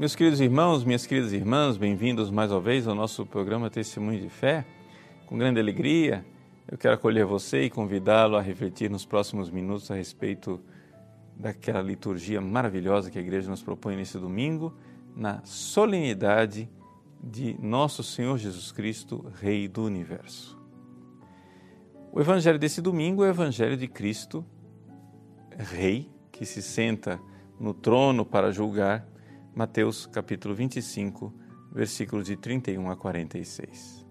Meus queridos irmãos, minhas queridas irmãs, bem-vindos mais uma vez ao nosso programa Testemunho de Fé. Com grande alegria, eu quero acolher você e convidá-lo a refletir nos próximos minutos a respeito daquela liturgia maravilhosa que a igreja nos propõe nesse domingo, na solenidade de nosso Senhor Jesus Cristo, Rei do Universo. O evangelho desse domingo é o evangelho de Cristo, Rei, que se senta no trono para julgar, Mateus capítulo 25, versículos de 31 a 46.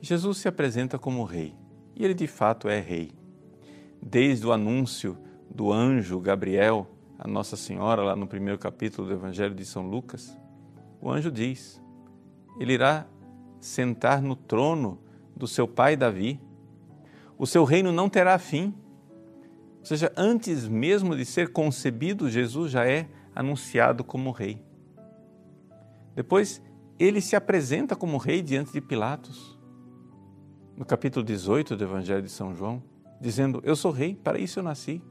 Jesus se apresenta como Rei, e ele de fato é Rei. Desde o anúncio do anjo Gabriel a Nossa Senhora, lá no primeiro capítulo do Evangelho de São Lucas, o anjo diz: Ele irá sentar no trono do seu pai Davi. O seu reino não terá fim. Ou seja, antes mesmo de ser concebido, Jesus já é anunciado como rei. Depois, ele se apresenta como rei diante de Pilatos. No capítulo 18 do Evangelho de São João, dizendo: Eu sou rei, para isso eu nasci.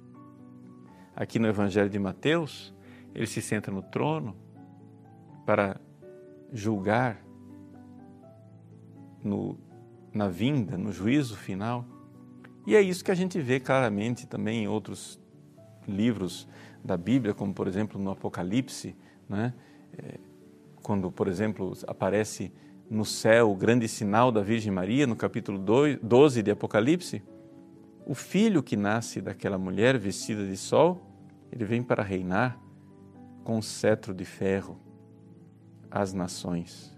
Aqui no Evangelho de Mateus, ele se senta no trono para julgar no, na vinda, no juízo final. E é isso que a gente vê claramente também em outros livros da Bíblia, como por exemplo no Apocalipse, né? É, quando, por exemplo, aparece no céu o grande sinal da Virgem Maria, no capítulo 12 de Apocalipse, o filho que nasce daquela mulher vestida de sol, ele vem para reinar com cetro de ferro as nações,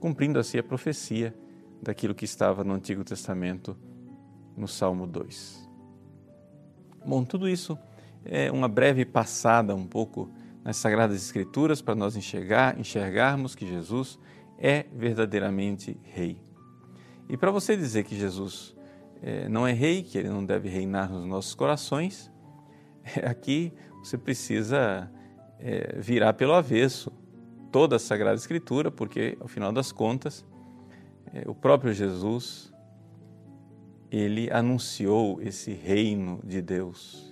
cumprindo assim a profecia daquilo que estava no Antigo Testamento, no Salmo 2. Bom, tudo isso é uma breve passada um pouco nas Sagradas Escrituras para nós enxergar, enxergarmos que Jesus é verdadeiramente Rei. E para você dizer que Jesus é, não é Rei, que Ele não deve reinar nos nossos corações, é, aqui você precisa é, virar pelo avesso toda a Sagrada Escritura, porque, ao final das contas, é, o próprio Jesus, ele anunciou esse reino de Deus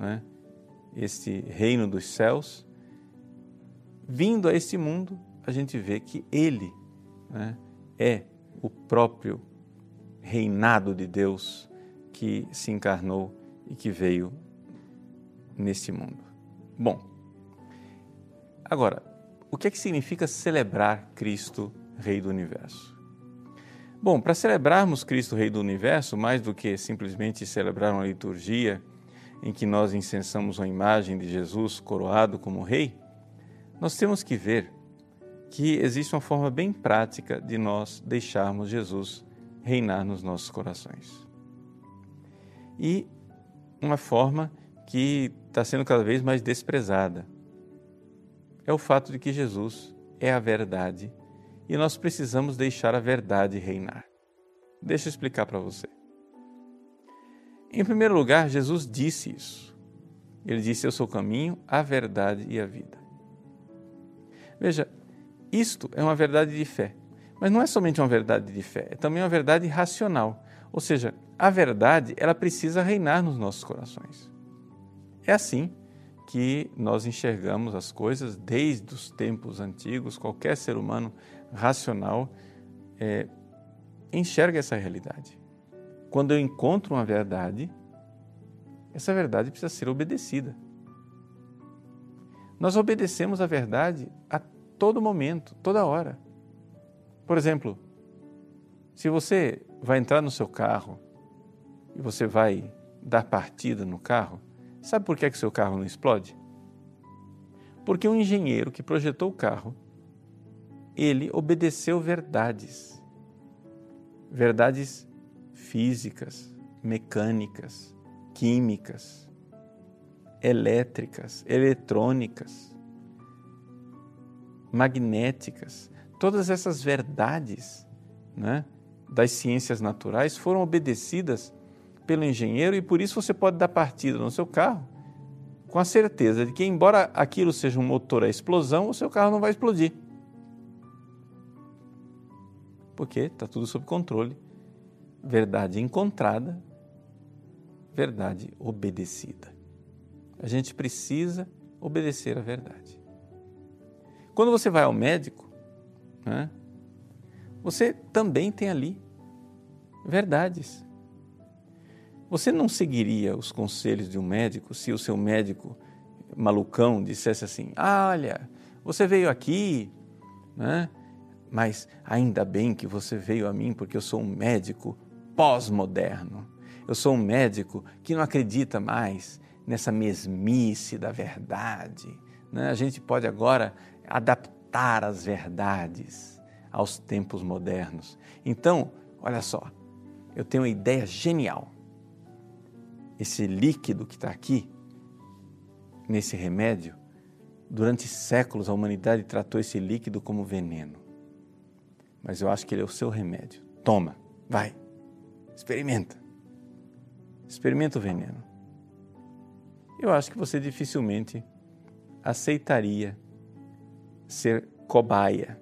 né, este reino dos céus, vindo a este mundo, a gente vê que ele né, é o próprio reinado de Deus que se encarnou e que veio neste mundo. Bom, agora, o que é que significa celebrar Cristo, Rei do Universo? Bom, para celebrarmos Cristo, Rei do Universo, mais do que simplesmente celebrar uma liturgia em que nós incensamos a imagem de Jesus coroado como rei, nós temos que ver que existe uma forma bem prática de nós deixarmos Jesus reinar nos nossos corações. E uma forma que está sendo cada vez mais desprezada é o fato de que Jesus é a verdade e nós precisamos deixar a verdade reinar. Deixa eu explicar para você. Em primeiro lugar, Jesus disse isso. Ele disse: Eu sou o caminho, a verdade e a vida. Veja, isto é uma verdade de fé. Mas não é somente uma verdade de fé, é também uma verdade racional. Ou seja, a verdade, ela precisa reinar nos nossos corações. É assim que nós enxergamos as coisas desde os tempos antigos. Qualquer ser humano racional é, enxerga essa realidade. Quando eu encontro uma verdade, essa verdade precisa ser obedecida. Nós obedecemos a verdade a todo momento, toda hora. Por exemplo, se você vai entrar no seu carro e você vai dar partida no carro, sabe por que, é que seu carro não explode? Porque o engenheiro que projetou o carro, ele obedeceu verdades. Verdades físicas, mecânicas, químicas, elétricas, eletrônicas, magnéticas. Todas essas verdades né, das ciências naturais foram obedecidas pelo engenheiro e por isso você pode dar partida no seu carro com a certeza de que, embora aquilo seja um motor a explosão, o seu carro não vai explodir. Porque está tudo sob controle verdade encontrada, verdade obedecida. A gente precisa obedecer à verdade. Quando você vai ao médico, né, você também tem ali verdades. Você não seguiria os conselhos de um médico se o seu médico malucão dissesse assim: Olha, você veio aqui, né? mas ainda bem que você veio a mim porque eu sou um médico pós-moderno. Eu sou um médico que não acredita mais nessa mesmice da verdade. Né? A gente pode agora adaptar as verdades aos tempos modernos. Então, olha só, eu tenho uma ideia genial esse líquido que está aqui, nesse remédio, durante séculos a humanidade tratou esse líquido como veneno. Mas eu acho que ele é o seu remédio. Toma, vai, experimenta. Experimenta o veneno. Eu acho que você dificilmente aceitaria ser cobaia.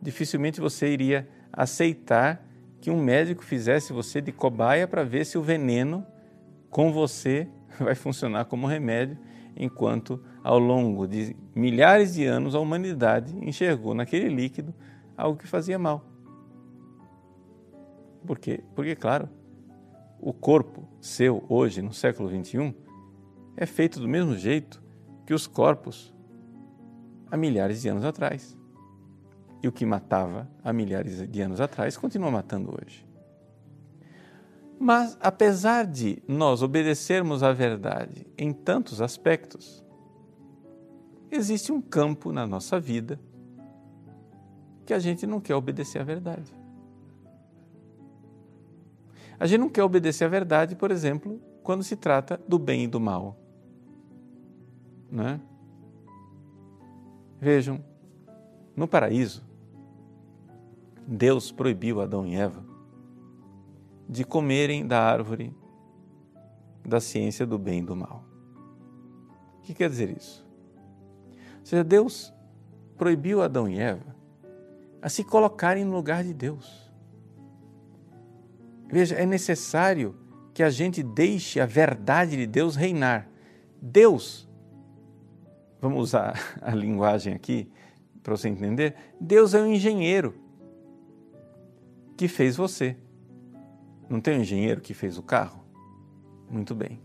Dificilmente você iria aceitar que um médico fizesse você de cobaia para ver se o veneno com você vai funcionar como remédio, enquanto ao longo de milhares de anos a humanidade enxergou naquele líquido algo que fazia mal. Por quê? Porque, claro, o corpo seu hoje, no século XXI, é feito do mesmo jeito que os corpos há milhares de anos atrás. E o que matava há milhares de anos atrás continua matando hoje. Mas, apesar de nós obedecermos à verdade em tantos aspectos, existe um campo na nossa vida que a gente não quer obedecer à verdade. A gente não quer obedecer à verdade, por exemplo, quando se trata do bem e do mal. Né? Vejam, no paraíso, Deus proibiu Adão e Eva de comerem da árvore da ciência do bem e do mal. O que quer dizer isso? Ou seja, Deus proibiu Adão e Eva a se colocarem no lugar de Deus. Veja, é necessário que a gente deixe a verdade de Deus reinar. Deus, vamos usar a linguagem aqui para você entender, Deus é um engenheiro que fez você. Não tem um engenheiro que fez o carro? Muito bem.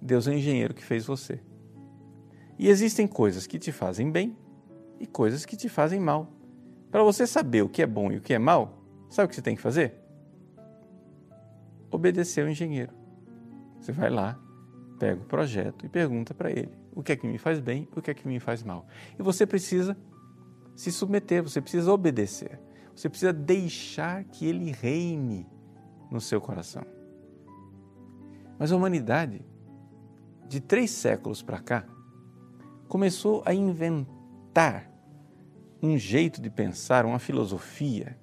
Deus é o engenheiro que fez você. E existem coisas que te fazem bem e coisas que te fazem mal. Para você saber o que é bom e o que é mal, sabe o que você tem que fazer? Obedecer ao engenheiro. Você vai lá, pega o projeto e pergunta para ele o que é que me faz bem o que é que me faz mal. E você precisa se submeter, você precisa obedecer. Você precisa deixar que ele reine no seu coração. Mas a humanidade, de três séculos para cá, começou a inventar um jeito de pensar, uma filosofia,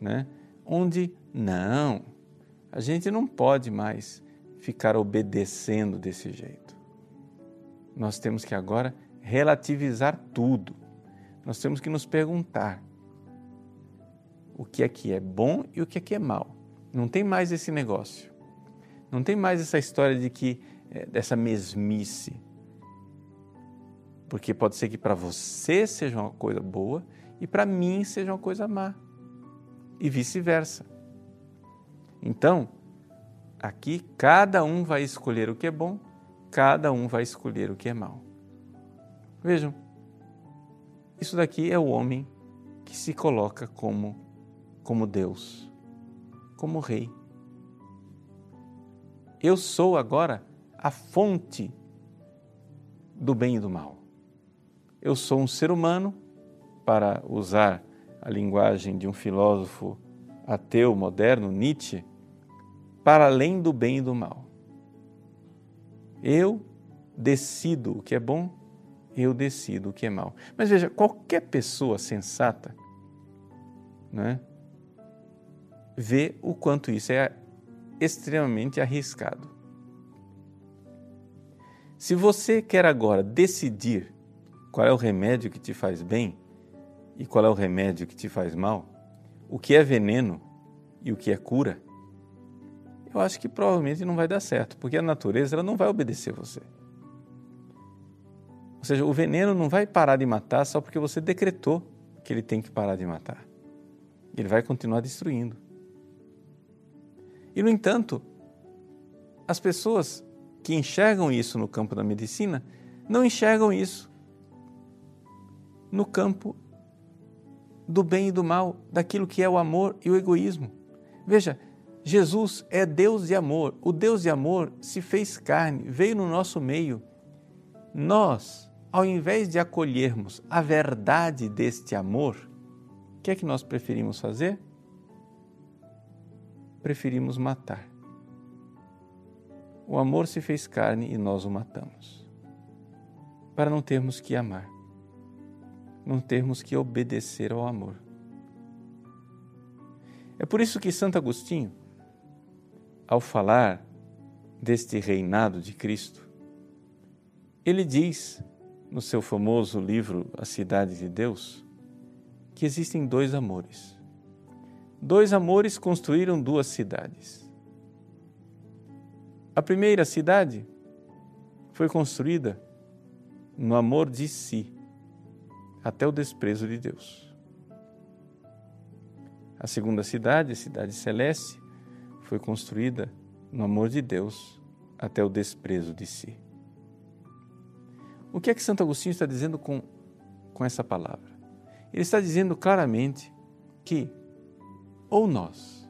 né? onde não, a gente não pode mais ficar obedecendo desse jeito. Nós temos que agora relativizar tudo. Nós temos que nos perguntar o que é que é bom e o que é que é mal. Não tem mais esse negócio. Não tem mais essa história de que é, dessa mesmice. Porque pode ser que para você seja uma coisa boa e para mim seja uma coisa má. E vice-versa. Então, aqui cada um vai escolher o que é bom, cada um vai escolher o que é mal. Vejam, isso daqui é o homem que se coloca como, como Deus como rei. Eu sou agora a fonte do bem e do mal. Eu sou um ser humano, para usar a linguagem de um filósofo ateu moderno, Nietzsche, para além do bem e do mal. Eu decido o que é bom, eu decido o que é mal. Mas veja, qualquer pessoa sensata, né, vê o quanto isso é extremamente arriscado. Se você quer agora decidir qual é o remédio que te faz bem e qual é o remédio que te faz mal, o que é veneno e o que é cura, eu acho que provavelmente não vai dar certo, porque a natureza ela não vai obedecer você. seja, o veneno não vai parar de matar só porque você decretou que ele tem que parar de matar. Ele vai continuar destruindo. E, no entanto, as pessoas que enxergam isso no campo da medicina não enxergam isso no campo do bem e do mal, daquilo que é o amor e o egoísmo. Veja, Jesus é Deus de amor. O Deus de amor se fez carne, veio no nosso meio. Nós, ao invés de acolhermos a verdade deste amor, o que é que nós preferimos fazer? Preferimos matar. O amor se fez carne e nós o matamos. Para não termos que amar não termos que obedecer ao amor. É por isso que Santo Agostinho, ao falar deste reinado de Cristo, ele diz no seu famoso livro A Cidade de Deus que existem dois amores. Dois amores construíram duas cidades. A primeira cidade foi construída no amor de si, até o desprezo de Deus. A segunda cidade, a cidade celeste, foi construída no amor de Deus até o desprezo de si. O que é que Santo Agostinho está dizendo com, com essa palavra? Ele está dizendo claramente que ou nós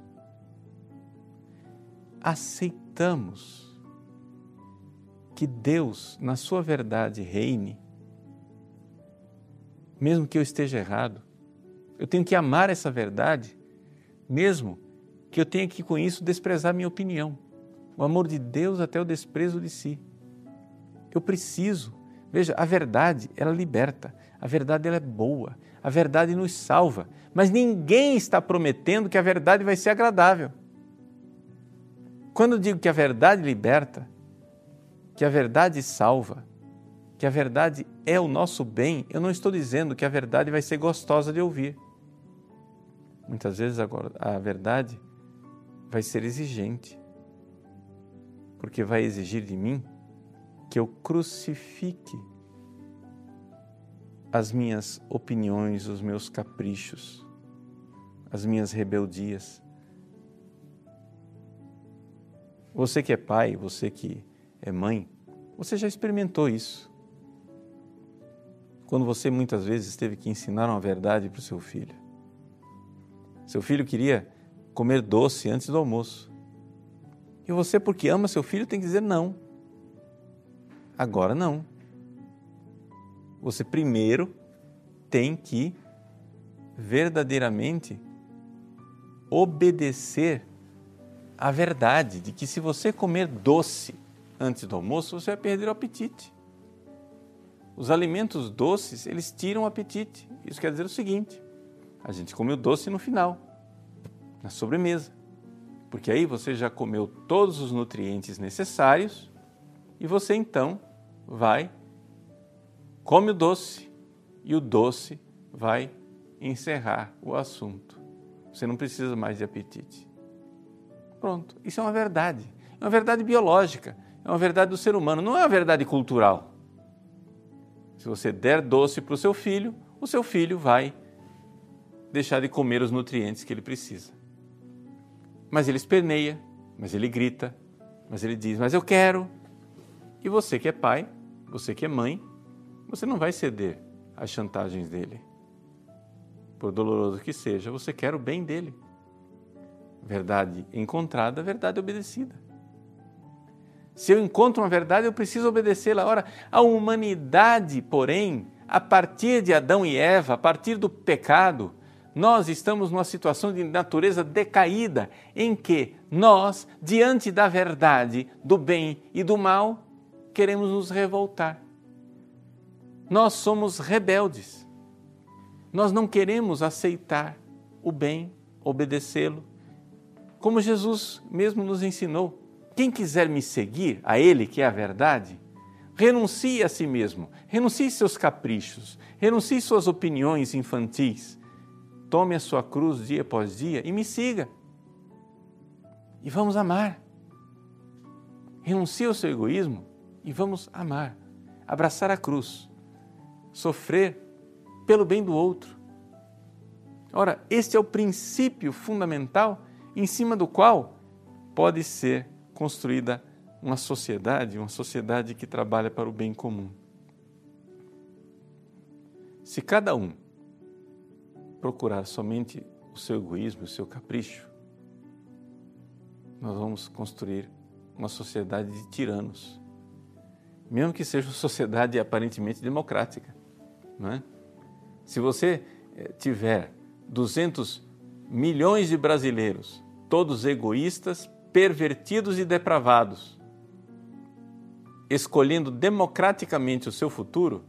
aceitamos que Deus, na sua verdade, reine mesmo que eu esteja errado. Eu tenho que amar essa verdade, mesmo que eu tenha que com isso desprezar minha opinião. O amor de Deus até o desprezo de si. Eu preciso. Veja, a verdade, ela liberta. A verdade ela é boa. A verdade nos salva. Mas ninguém está prometendo que a verdade vai ser agradável. Quando eu digo que a verdade liberta, que a verdade salva, que a verdade é o nosso bem, eu não estou dizendo que a verdade vai ser gostosa de ouvir. Muitas vezes a verdade vai ser exigente, porque vai exigir de mim que eu crucifique as minhas opiniões, os meus caprichos, as minhas rebeldias. Você que é pai, você que é mãe, você já experimentou isso quando você muitas vezes teve que ensinar uma verdade para o seu filho. Seu filho queria comer doce antes do almoço. E você, porque ama seu filho, tem que dizer não. Agora não. Você primeiro tem que verdadeiramente obedecer à verdade de que se você comer doce antes do almoço, você vai perder o apetite. Os alimentos doces, eles tiram o apetite. Isso quer dizer o seguinte: a gente come o doce no final, na sobremesa. Porque aí você já comeu todos os nutrientes necessários e você então vai, come o doce e o doce vai encerrar o assunto. Você não precisa mais de apetite. Pronto, isso é uma verdade. É uma verdade biológica, é uma verdade do ser humano, não é uma verdade cultural. Se você der doce para o seu filho, o seu filho vai deixar de comer os nutrientes que ele precisa. Mas ele esperneia, mas ele grita, mas ele diz: Mas eu quero. E você que é pai, você que é mãe, você não vai ceder às chantagens dele. Por doloroso que seja, você quer o bem dele. Verdade encontrada, verdade obedecida. Se eu encontro uma verdade, eu preciso obedecê-la. Ora, a humanidade, porém, a partir de Adão e Eva, a partir do pecado, nós estamos numa situação de natureza decaída, em que nós, diante da verdade, do bem e do mal, queremos nos revoltar. Nós somos rebeldes. Nós não queremos aceitar o bem, obedecê-lo, como Jesus mesmo nos ensinou. Quem quiser me seguir, a Ele que é a verdade, renuncie a si mesmo, renuncie seus caprichos, renuncie suas opiniões infantis, tome a sua cruz dia após dia e me siga. E vamos amar. Renuncie ao seu egoísmo e vamos amar, abraçar a cruz, sofrer pelo bem do outro. Ora, este é o princípio fundamental em cima do qual pode ser construída uma sociedade, uma sociedade que trabalha para o bem comum. Se cada um procurar somente o seu egoísmo, o seu capricho, nós vamos construir uma sociedade de tiranos. Mesmo que seja uma sociedade aparentemente democrática. Não é? Se você eh, tiver 200 milhões de brasileiros, todos egoístas, pervertidos e depravados, escolhendo democraticamente o seu futuro,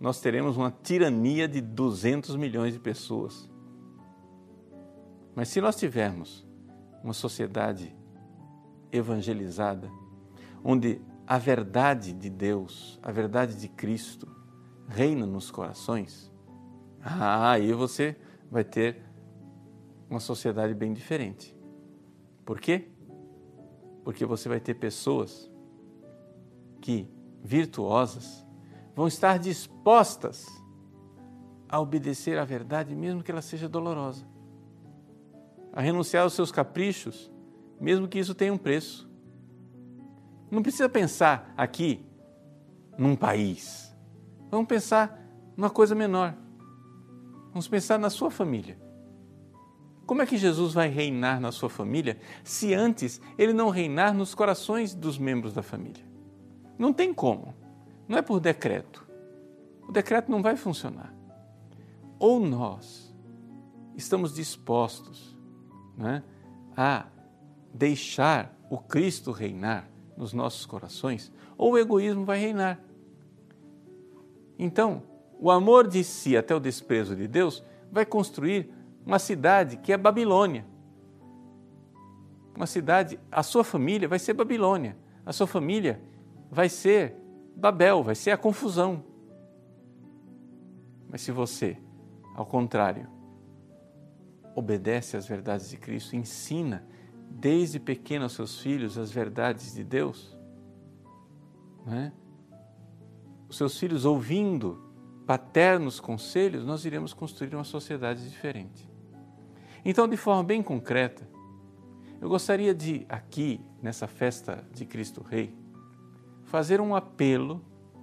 nós teremos uma tirania de 200 milhões de pessoas. Mas se nós tivermos uma sociedade evangelizada, onde a verdade de Deus, a verdade de Cristo, reina nos corações, ah, aí você vai ter uma sociedade bem diferente. Por quê? Porque você vai ter pessoas que, virtuosas, vão estar dispostas a obedecer à verdade, mesmo que ela seja dolorosa, a renunciar aos seus caprichos, mesmo que isso tenha um preço. Não precisa pensar aqui num país. Vamos pensar numa coisa menor. Vamos pensar na sua família. Como é que Jesus vai reinar na sua família se antes ele não reinar nos corações dos membros da família? Não tem como. Não é por decreto. O decreto não vai funcionar. Ou nós estamos dispostos né, a deixar o Cristo reinar nos nossos corações, ou o egoísmo vai reinar. Então, o amor de si até o desprezo de Deus vai construir uma cidade que é Babilônia. Uma cidade, a sua família vai ser Babilônia, a sua família vai ser Babel, vai ser a confusão. Mas se você, ao contrário, obedece às verdades de Cristo, ensina desde pequeno aos seus filhos as verdades de Deus, né? os seus filhos ouvindo paternos conselhos, nós iremos construir uma sociedade diferente. Então, de forma bem concreta, eu gostaria de, aqui, nessa festa de Cristo Rei, fazer um apelo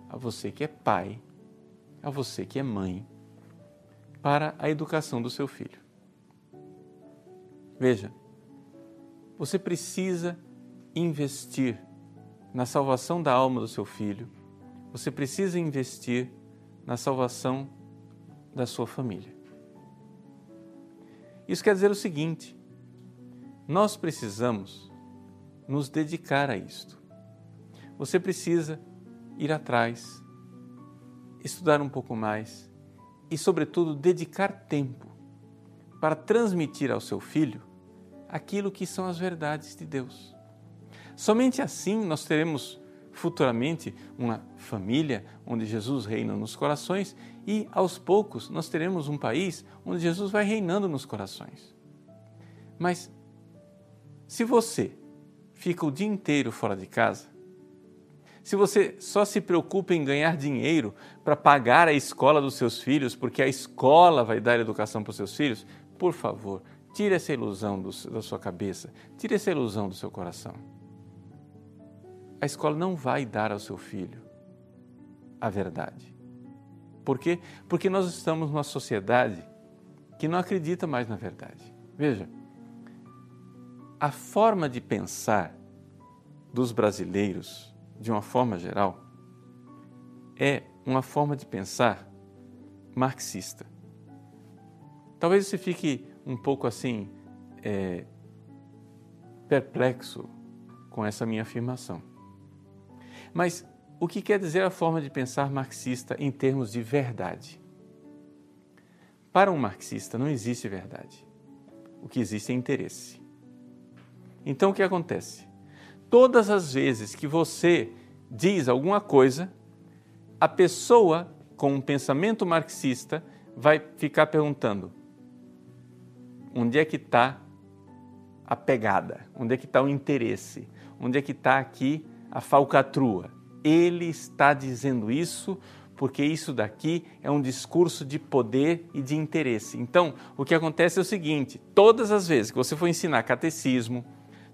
a você que é pai, a você que é mãe, para a educação do seu filho. Veja, você precisa investir na salvação da alma do seu filho, você precisa investir na salvação da sua família. Isso quer dizer o seguinte: nós precisamos nos dedicar a isto. Você precisa ir atrás, estudar um pouco mais e, sobretudo, dedicar tempo para transmitir ao seu filho aquilo que são as verdades de Deus. Somente assim nós teremos futuramente uma família onde Jesus reina nos corações e aos poucos nós teremos um país onde Jesus vai reinando nos corações. Mas se você fica o dia inteiro fora de casa, se você só se preocupa em ganhar dinheiro para pagar a escola dos seus filhos, porque a escola vai dar educação para os seus filhos, por favor, tire essa ilusão do, da sua cabeça, tire essa ilusão do seu coração. A escola não vai dar ao seu filho a verdade. Por quê? Porque nós estamos numa sociedade que não acredita mais na verdade. Veja, a forma de pensar dos brasileiros de uma forma geral, é uma forma de pensar marxista. Talvez você fique um pouco assim é, perplexo com essa minha afirmação. Mas o que quer dizer a forma de pensar marxista em termos de verdade? Para um marxista não existe verdade. O que existe é interesse. Então o que acontece? Todas as vezes que você diz alguma coisa, a pessoa com um pensamento marxista vai ficar perguntando: onde é que está a pegada? Onde é que está o interesse? Onde é que está aqui a falcatrua? Ele está dizendo isso porque isso daqui é um discurso de poder e de interesse. Então, o que acontece é o seguinte: todas as vezes que você for ensinar catecismo,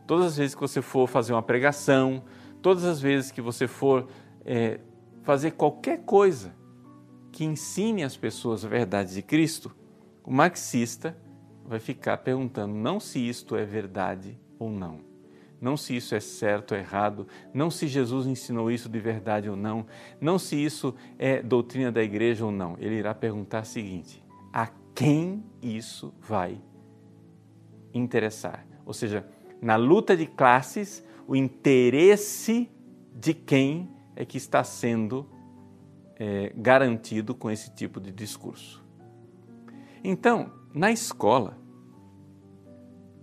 todas as vezes que você for fazer uma pregação, todas as vezes que você for é, fazer qualquer coisa que ensine as pessoas a verdade de Cristo, o marxista vai ficar perguntando não se isto é verdade ou não não se isso é certo ou errado, não se Jesus ensinou isso de verdade ou não, não se isso é doutrina da igreja ou não. Ele irá perguntar o seguinte: a quem isso vai interessar? Ou seja, na luta de classes, o interesse de quem é que está sendo é, garantido com esse tipo de discurso. Então, na escola,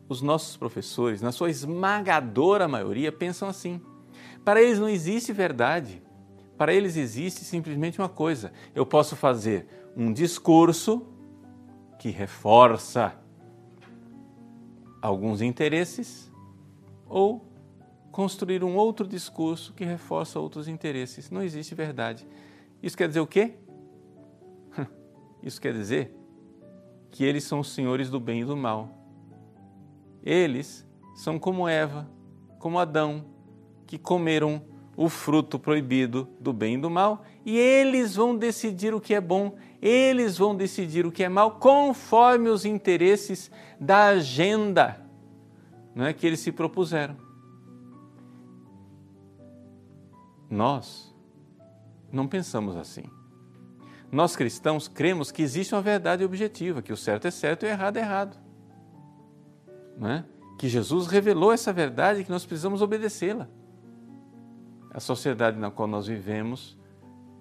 os nossos professores, na sua esmagadora maioria, pensam assim. Para eles não existe verdade. Para eles existe simplesmente uma coisa: eu posso fazer um discurso que reforça alguns interesses ou construir um outro discurso que reforça outros interesses. Não existe verdade. Isso quer dizer o quê? Isso quer dizer que eles são os senhores do bem e do mal eles são como Eva, como Adão, que comeram o fruto proibido do bem e do mal, e eles vão decidir o que é bom, eles vão decidir o que é mal, conforme os interesses da agenda não é, que eles se propuseram. Nós não pensamos assim. Nós cristãos cremos que existe uma verdade objetiva, que o certo é certo e o errado é errado né? que Jesus revelou essa verdade e que nós precisamos obedecê-la. A sociedade na qual nós vivemos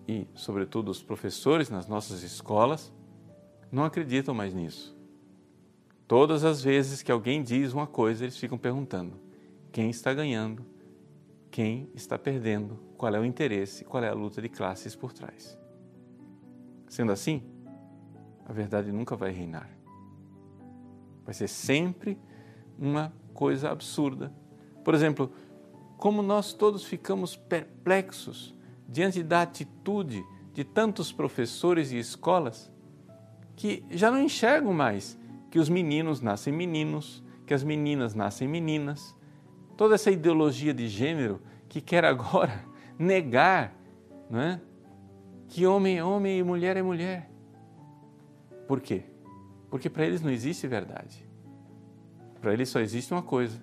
e, sobretudo, os professores nas nossas escolas não acreditam mais nisso. Todas as vezes que alguém diz uma coisa, eles ficam perguntando: quem está ganhando, quem está perdendo, qual é o interesse, qual é a luta de classes por trás. Sendo assim, a verdade nunca vai reinar. Vai ser sempre uma coisa absurda. Por exemplo, como nós todos ficamos perplexos diante da atitude de tantos professores e escolas que já não enxergam mais que os meninos nascem meninos, que as meninas nascem meninas. Toda essa ideologia de gênero que quer agora negar não é? que homem é homem e mulher é mulher. Por quê? Porque para eles não existe verdade. Para ele só existe uma coisa: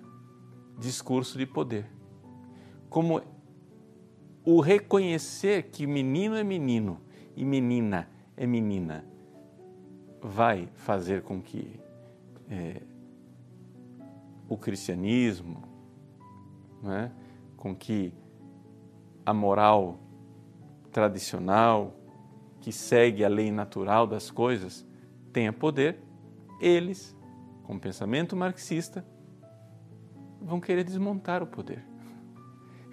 discurso de poder. Como o reconhecer que menino é menino e menina é menina vai fazer com que é, o cristianismo, é, com que a moral tradicional, que segue a lei natural das coisas, tenha poder, eles com pensamento marxista, vão querer desmontar o poder.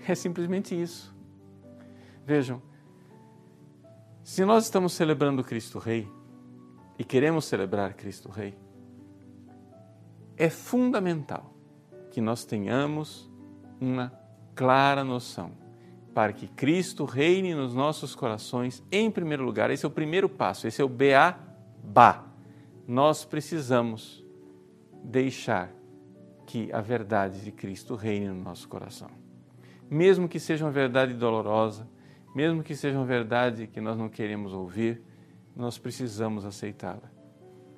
É simplesmente isso. Vejam, se nós estamos celebrando Cristo Rei e queremos celebrar Cristo Rei, é fundamental que nós tenhamos uma clara noção para que Cristo reine nos nossos corações em primeiro lugar. Esse é o primeiro passo, esse é o Ba. Nós precisamos deixar que a verdade de Cristo reine no nosso coração. Mesmo que seja uma verdade dolorosa, mesmo que seja uma verdade que nós não queremos ouvir, nós precisamos aceitá-la.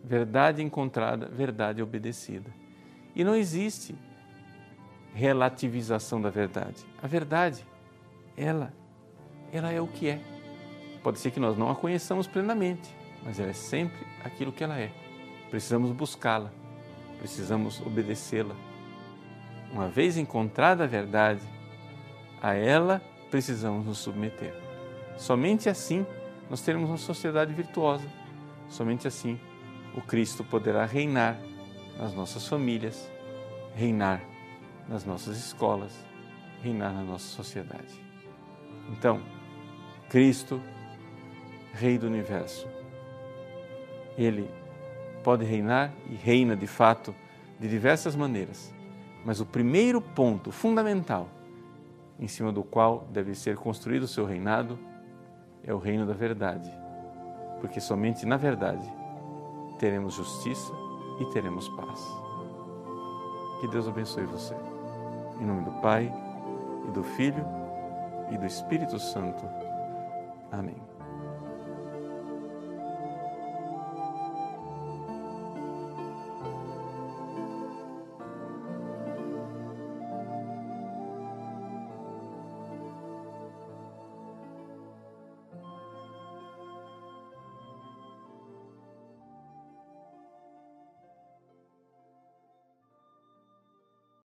Verdade encontrada, verdade obedecida. E não existe relativização da verdade. A verdade, ela, ela é o que é. Pode ser que nós não a conheçamos plenamente, mas ela é sempre aquilo que ela é. Precisamos buscá-la precisamos obedecê-la. Uma vez encontrada a verdade, a ela precisamos nos submeter. Somente assim nós teremos uma sociedade virtuosa. Somente assim o Cristo poderá reinar nas nossas famílias, reinar nas nossas escolas, reinar na nossa sociedade. Então, Cristo, Rei do universo, Ele pode reinar e reina de fato de diversas maneiras. Mas o primeiro ponto fundamental em cima do qual deve ser construído o seu reinado é o reino da verdade, porque somente na verdade teremos justiça e teremos paz. Que Deus abençoe você. Em nome do Pai, e do Filho, e do Espírito Santo. Amém.